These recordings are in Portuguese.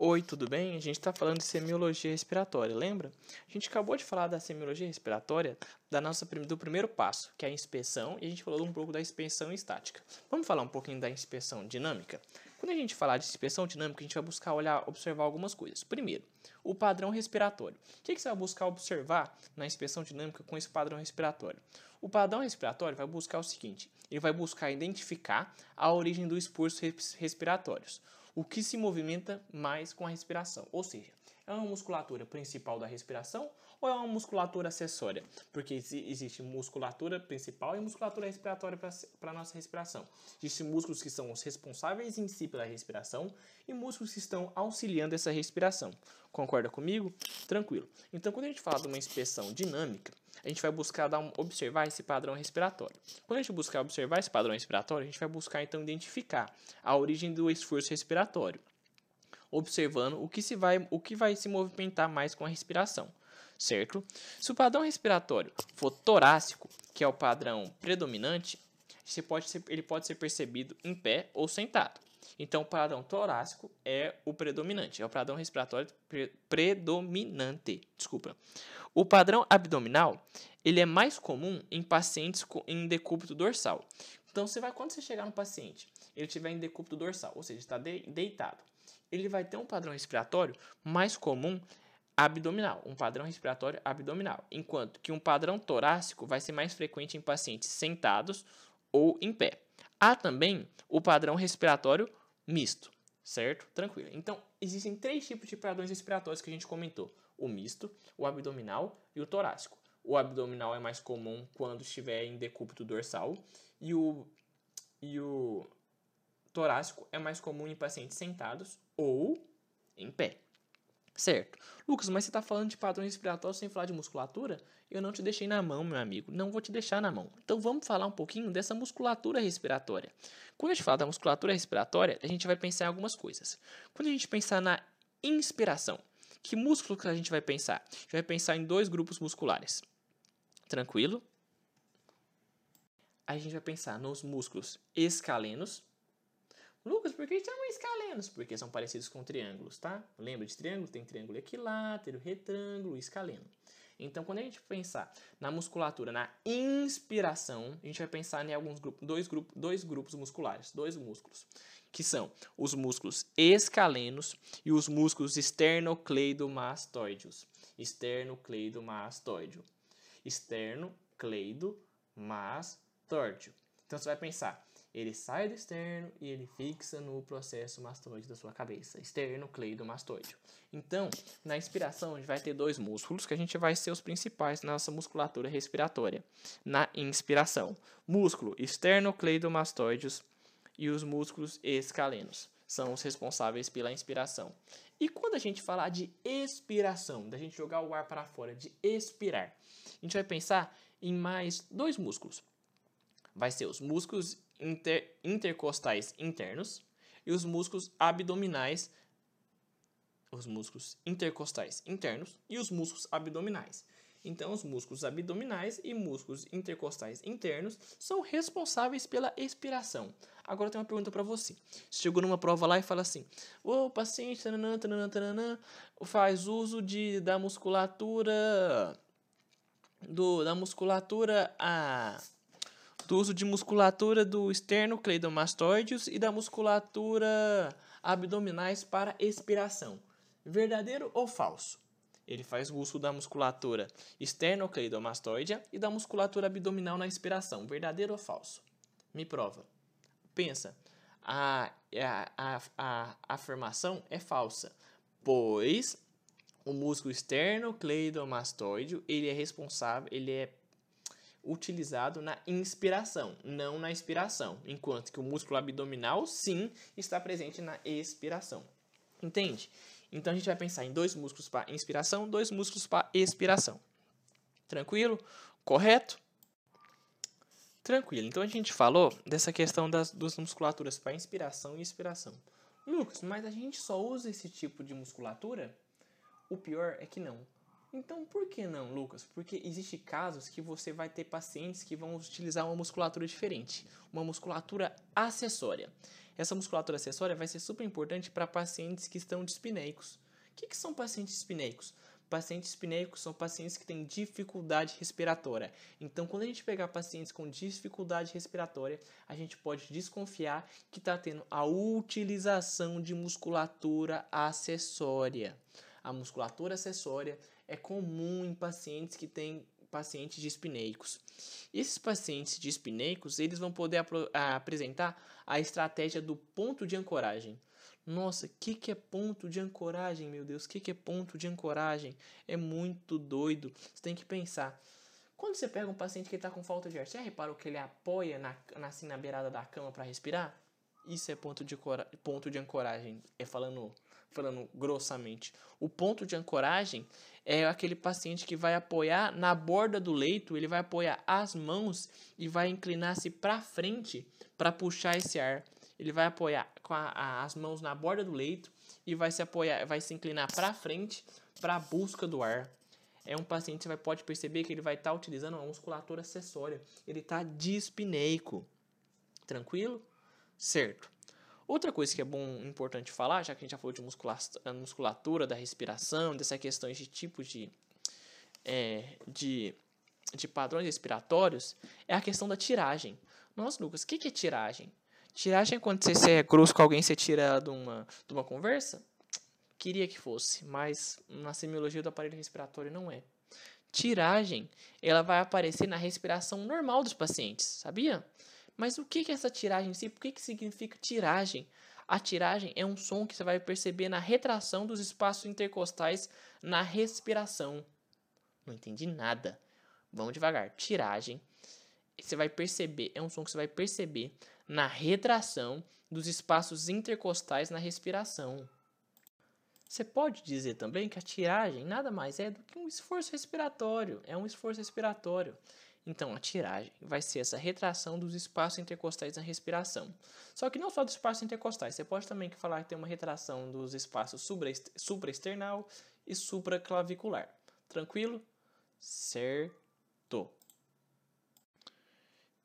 Oi, tudo bem? A gente está falando de semiologia respiratória, lembra? A gente acabou de falar da semiologia respiratória da nossa, do primeiro passo, que é a inspeção, e a gente falou um pouco da inspeção estática. Vamos falar um pouquinho da inspeção dinâmica? Quando a gente falar de inspeção dinâmica, a gente vai buscar olhar, observar algumas coisas. Primeiro, o padrão respiratório. O que, que você vai buscar observar na inspeção dinâmica com esse padrão respiratório? O padrão respiratório vai buscar o seguinte: ele vai buscar identificar a origem dos esforços respiratórios o que se movimenta mais com a respiração. Ou seja, é uma musculatura principal da respiração ou é uma musculatura acessória? Porque existe musculatura principal e musculatura respiratória para a nossa respiração. Existem músculos que são os responsáveis em si pela respiração e músculos que estão auxiliando essa respiração. Concorda comigo? Tranquilo. Então, quando a gente fala de uma inspeção dinâmica, a gente vai buscar dar um, observar esse padrão respiratório. Quando a gente buscar observar esse padrão respiratório, a gente vai buscar então identificar a origem do esforço respiratório observando o que, se vai, o que vai se movimentar mais com a respiração, certo? Se o padrão respiratório for torácico, que é o padrão predominante, você pode ser, ele pode ser percebido em pé ou sentado. Então, o padrão torácico é o predominante, é o padrão respiratório pre predominante. Desculpa. O padrão abdominal ele é mais comum em pacientes com, em decúbito dorsal. Então, você vai quando você chegar no paciente, ele tiver em decúbito dorsal, ou seja, está de, deitado ele vai ter um padrão respiratório mais comum abdominal, um padrão respiratório abdominal, enquanto que um padrão torácico vai ser mais frequente em pacientes sentados ou em pé. Há também o padrão respiratório misto, certo? Tranquilo. Então, existem três tipos de padrões respiratórios que a gente comentou: o misto, o abdominal e o torácico. O abdominal é mais comum quando estiver em decúbito dorsal e o, e o torácico é mais comum em pacientes sentados ou em pé. Certo. Lucas, mas você está falando de padrão respiratório sem falar de musculatura? Eu não te deixei na mão, meu amigo. Não vou te deixar na mão. Então vamos falar um pouquinho dessa musculatura respiratória. Quando a gente fala da musculatura respiratória, a gente vai pensar em algumas coisas. Quando a gente pensar na inspiração, que músculo que a gente vai pensar? A gente vai pensar em dois grupos musculares. Tranquilo? A gente vai pensar nos músculos escalenos Lucas, por que chamam escalenos? Porque são parecidos com triângulos, tá? Lembra de triângulo? Tem triângulo equilátero, retângulo escaleno. Então, quando a gente pensar na musculatura, na inspiração, a gente vai pensar em alguns grupos, dois, grupos, dois grupos musculares, dois músculos, que são os músculos escalenos e os músculos esternocleidomastoideus. Esternocleidomastoideo. Esternocleidomastoideo. Então, você vai pensar ele sai do externo e ele fixa no processo mastoide da sua cabeça, externo cleidomastoide. Então, na inspiração, a gente vai ter dois músculos que a gente vai ser os principais na nossa musculatura respiratória. Na inspiração, músculo esternocleidomastoides e os músculos escalenos são os responsáveis pela inspiração. E quando a gente falar de expiração, da gente jogar o ar para fora, de expirar, a gente vai pensar em mais dois músculos. Vai ser os músculos inter, intercostais internos e os músculos abdominais, os músculos intercostais internos e os músculos abdominais. Então, os músculos abdominais e músculos intercostais internos são responsáveis pela expiração. Agora tem uma pergunta para você. Chegou numa prova lá e fala assim: o paciente faz uso de, da musculatura do, da musculatura a do uso de musculatura do esternocleidomastoideus e da musculatura abdominais para expiração. Verdadeiro ou falso? Ele faz uso da musculatura esternocleidomastoidea e da musculatura abdominal na expiração. Verdadeiro ou falso? Me prova. Pensa. A, a, a, a afirmação é falsa, pois o músculo esternocleidomastoideo ele é responsável, ele é utilizado na inspiração, não na expiração, enquanto que o músculo abdominal sim está presente na expiração. Entende? Então a gente vai pensar em dois músculos para inspiração, dois músculos para expiração. Tranquilo? Correto? Tranquilo. Então a gente falou dessa questão das duas musculaturas para inspiração e expiração. Lucas, mas a gente só usa esse tipo de musculatura? O pior é que não. Então, por que não, Lucas? Porque existe casos que você vai ter pacientes que vão utilizar uma musculatura diferente, uma musculatura acessória. Essa musculatura acessória vai ser super importante para pacientes que estão dispneicos. O que, que são pacientes dispneicos? Pacientes espineicos são pacientes que têm dificuldade respiratória. Então, quando a gente pegar pacientes com dificuldade respiratória, a gente pode desconfiar que está tendo a utilização de musculatura acessória. A musculatura acessória é comum em pacientes que têm pacientes dispneicos. Esses pacientes dispneicos, eles vão poder ap apresentar a estratégia do ponto de ancoragem. Nossa, o que, que é ponto de ancoragem, meu Deus? O que, que é ponto de ancoragem? É muito doido. Você tem que pensar. Quando você pega um paciente que está com falta de ar, você já reparou que ele apoia na, assim, na beirada da cama para respirar? Isso é ponto de, ponto de ancoragem. É falando, falando grossamente. O ponto de ancoragem é aquele paciente que vai apoiar na borda do leito, ele vai apoiar as mãos e vai inclinar-se para frente para puxar esse ar ele vai apoiar com a, a, as mãos na borda do leito e vai se apoiar, vai se inclinar para frente para a busca do ar. É um paciente você vai, pode perceber que ele vai estar tá utilizando uma musculatura acessória. Ele está dispneico. Tranquilo? Certo. Outra coisa que é bom, importante falar, já que a gente já falou de musculatura, da respiração, dessas questões de tipos de, é, de, de padrões respiratórios, é a questão da tiragem. Nossa, Lucas, o que, que é tiragem? Tiragem, quando você é grosso com alguém, você tira de uma, de uma conversa? Queria que fosse, mas na semiologia do aparelho respiratório não é. Tiragem, ela vai aparecer na respiração normal dos pacientes, sabia? Mas o que é essa tiragem em si? Por que, que significa tiragem? A tiragem é um som que você vai perceber na retração dos espaços intercostais na respiração. Não entendi nada. Vamos devagar. Tiragem. Você vai perceber, é um som que você vai perceber na retração dos espaços intercostais na respiração. Você pode dizer também que a tiragem nada mais é do que um esforço respiratório, é um esforço respiratório. Então, a tiragem vai ser essa retração dos espaços intercostais na respiração. Só que não só dos espaços intercostais, você pode também falar que tem uma retração dos espaços supraesternal e supraclavicular. Tranquilo? Certo.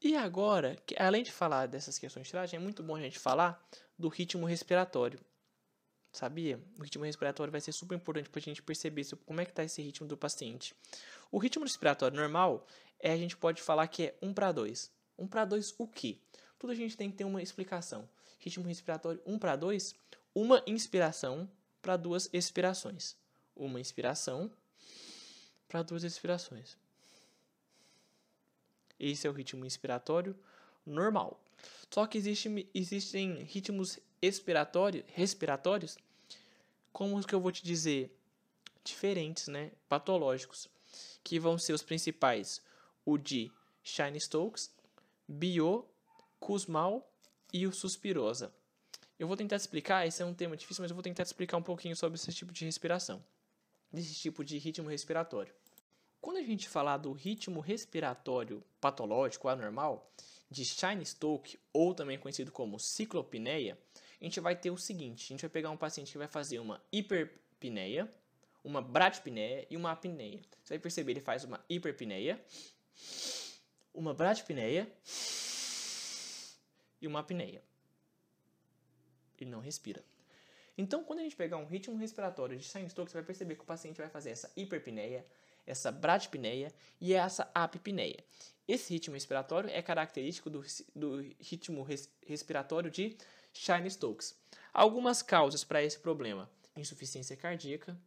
E agora, além de falar dessas questões de tiragem, é muito bom a gente falar do ritmo respiratório. Sabia? O ritmo respiratório vai ser super importante para a gente perceber como é que está esse ritmo do paciente. O ritmo respiratório normal é a gente pode falar que é 1 para 2. 1 para 2 o quê? Tudo a gente tem que ter uma explicação. Ritmo respiratório 1 para 2, uma inspiração para duas expirações. Uma inspiração para duas expirações. Esse é o ritmo inspiratório normal. Só que existe, existem ritmos expiratório, respiratórios, como que eu vou te dizer, diferentes, né? Patológicos, que vão ser os principais, o de Shine-Stokes, Bio, Kussmaul e o Suspirosa. Eu vou tentar explicar, esse é um tema difícil, mas eu vou tentar explicar um pouquinho sobre esse tipo de respiração, desse tipo de ritmo respiratório. Quando a gente falar do ritmo respiratório patológico anormal, de Chine-Stokes, ou também conhecido como ciclopneia, a gente vai ter o seguinte, a gente vai pegar um paciente que vai fazer uma hiperpneia, uma bradipneia e uma apneia. Você vai perceber, ele faz uma hiperpneia, uma bradipneia e uma apneia. Ele não respira. Então, quando a gente pegar um ritmo respiratório de Chine-Stokes, você vai perceber que o paciente vai fazer essa hiperpneia, essa bradipneia e essa apneia. Esse ritmo respiratório é característico do, do ritmo res, respiratório de Shine-Stokes. Algumas causas para esse problema: insuficiência cardíaca,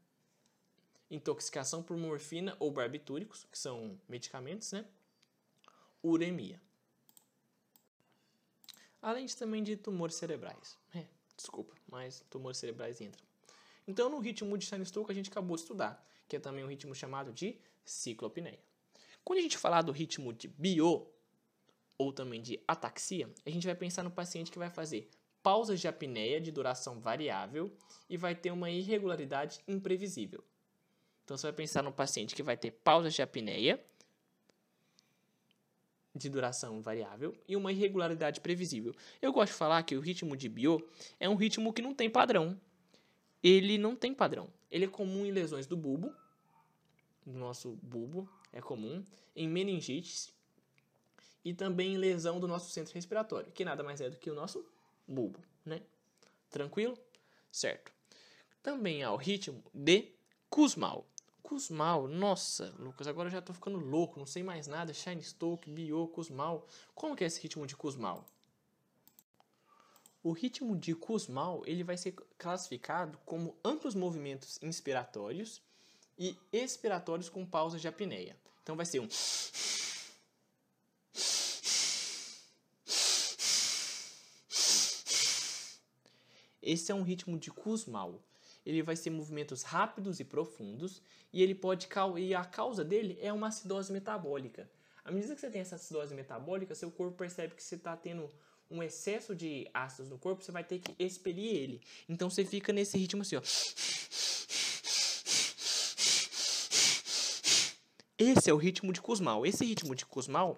intoxicação por morfina ou barbitúricos, que são medicamentos, né? Uremia. Além de, também de tumores cerebrais. É, desculpa, mas tumores cerebrais entram. Então, no ritmo de Shine-Stokes, a gente acabou de estudar que é também um ritmo chamado de ciclopneia. Quando a gente falar do ritmo de bio, ou também de ataxia, a gente vai pensar no paciente que vai fazer pausas de apneia de duração variável e vai ter uma irregularidade imprevisível. Então você vai pensar no paciente que vai ter pausas de apneia de duração variável e uma irregularidade previsível. Eu gosto de falar que o ritmo de bio é um ritmo que não tem padrão. Ele não tem padrão. Ele é comum em lesões do bulbo, do nosso bulbo, é comum, em meningites e também em lesão do nosso centro respiratório, que nada mais é do que o nosso bulbo, né? Tranquilo? Certo. Também há o ritmo de Kussmaul. Kussmaul, nossa, Lucas, agora eu já tô ficando louco, não sei mais nada. Shine Stoke, Bio, Kussmaul. Como que é esse ritmo de Kussmaul? O ritmo de Kussmaul, ele vai ser classificado como amplos movimentos inspiratórios e expiratórios com pausas de apneia. Então vai ser um Esse é um ritmo de Kussmaul. Ele vai ser movimentos rápidos e profundos e ele pode e a causa dele é uma acidose metabólica. À medida que você tem essa acidose metabólica, seu corpo percebe que você está tendo um excesso de ácidos no corpo, você vai ter que expelir ele. Então você fica nesse ritmo assim, ó. Esse é o ritmo de Kussmaul. Esse ritmo de Kussmaul,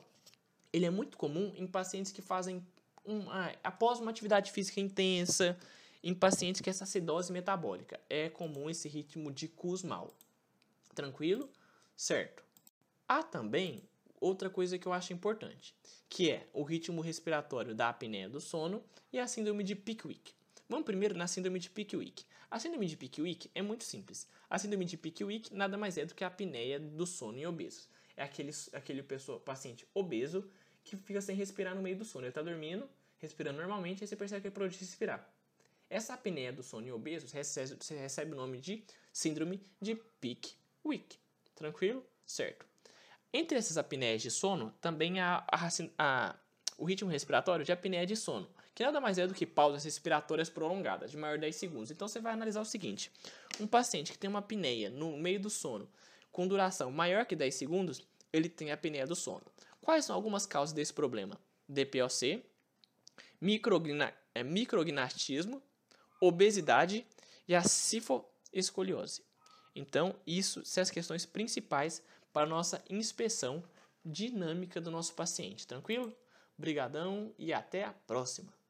ele é muito comum em pacientes que fazem um, ah, após uma atividade física intensa, em pacientes que essa acidose metabólica. É comum esse ritmo de Kussmaul. Tranquilo? Certo. Há também outra coisa que eu acho importante, que é o ritmo respiratório da apneia do sono e a síndrome de Pickwick. Vamos primeiro na síndrome de Pickwick. A síndrome de Pickwick é muito simples. A síndrome de Pickwick nada mais é do que a apneia do sono em obesos. É aquele, aquele pessoa, paciente obeso que fica sem respirar no meio do sono. Ele está dormindo, respirando normalmente, e você percebe que ele parou de respirar. Essa apneia do sono em obesos recebe, recebe o nome de síndrome de Pickwick. Tranquilo? Certo. Entre essas apneias de sono, também há a, a, o ritmo respiratório de apneia de sono, que nada mais é do que pausas respiratórias prolongadas, de maior de 10 segundos. Então você vai analisar o seguinte: um paciente que tem uma apneia no meio do sono com duração maior que 10 segundos, ele tem apneia do sono. Quais são algumas causas desse problema? DPOC, é, micrognatismo, obesidade e a cifoescoliose. Então, isso são as questões principais para a nossa inspeção dinâmica do nosso paciente. Tranquilo? Brigadão e até a próxima!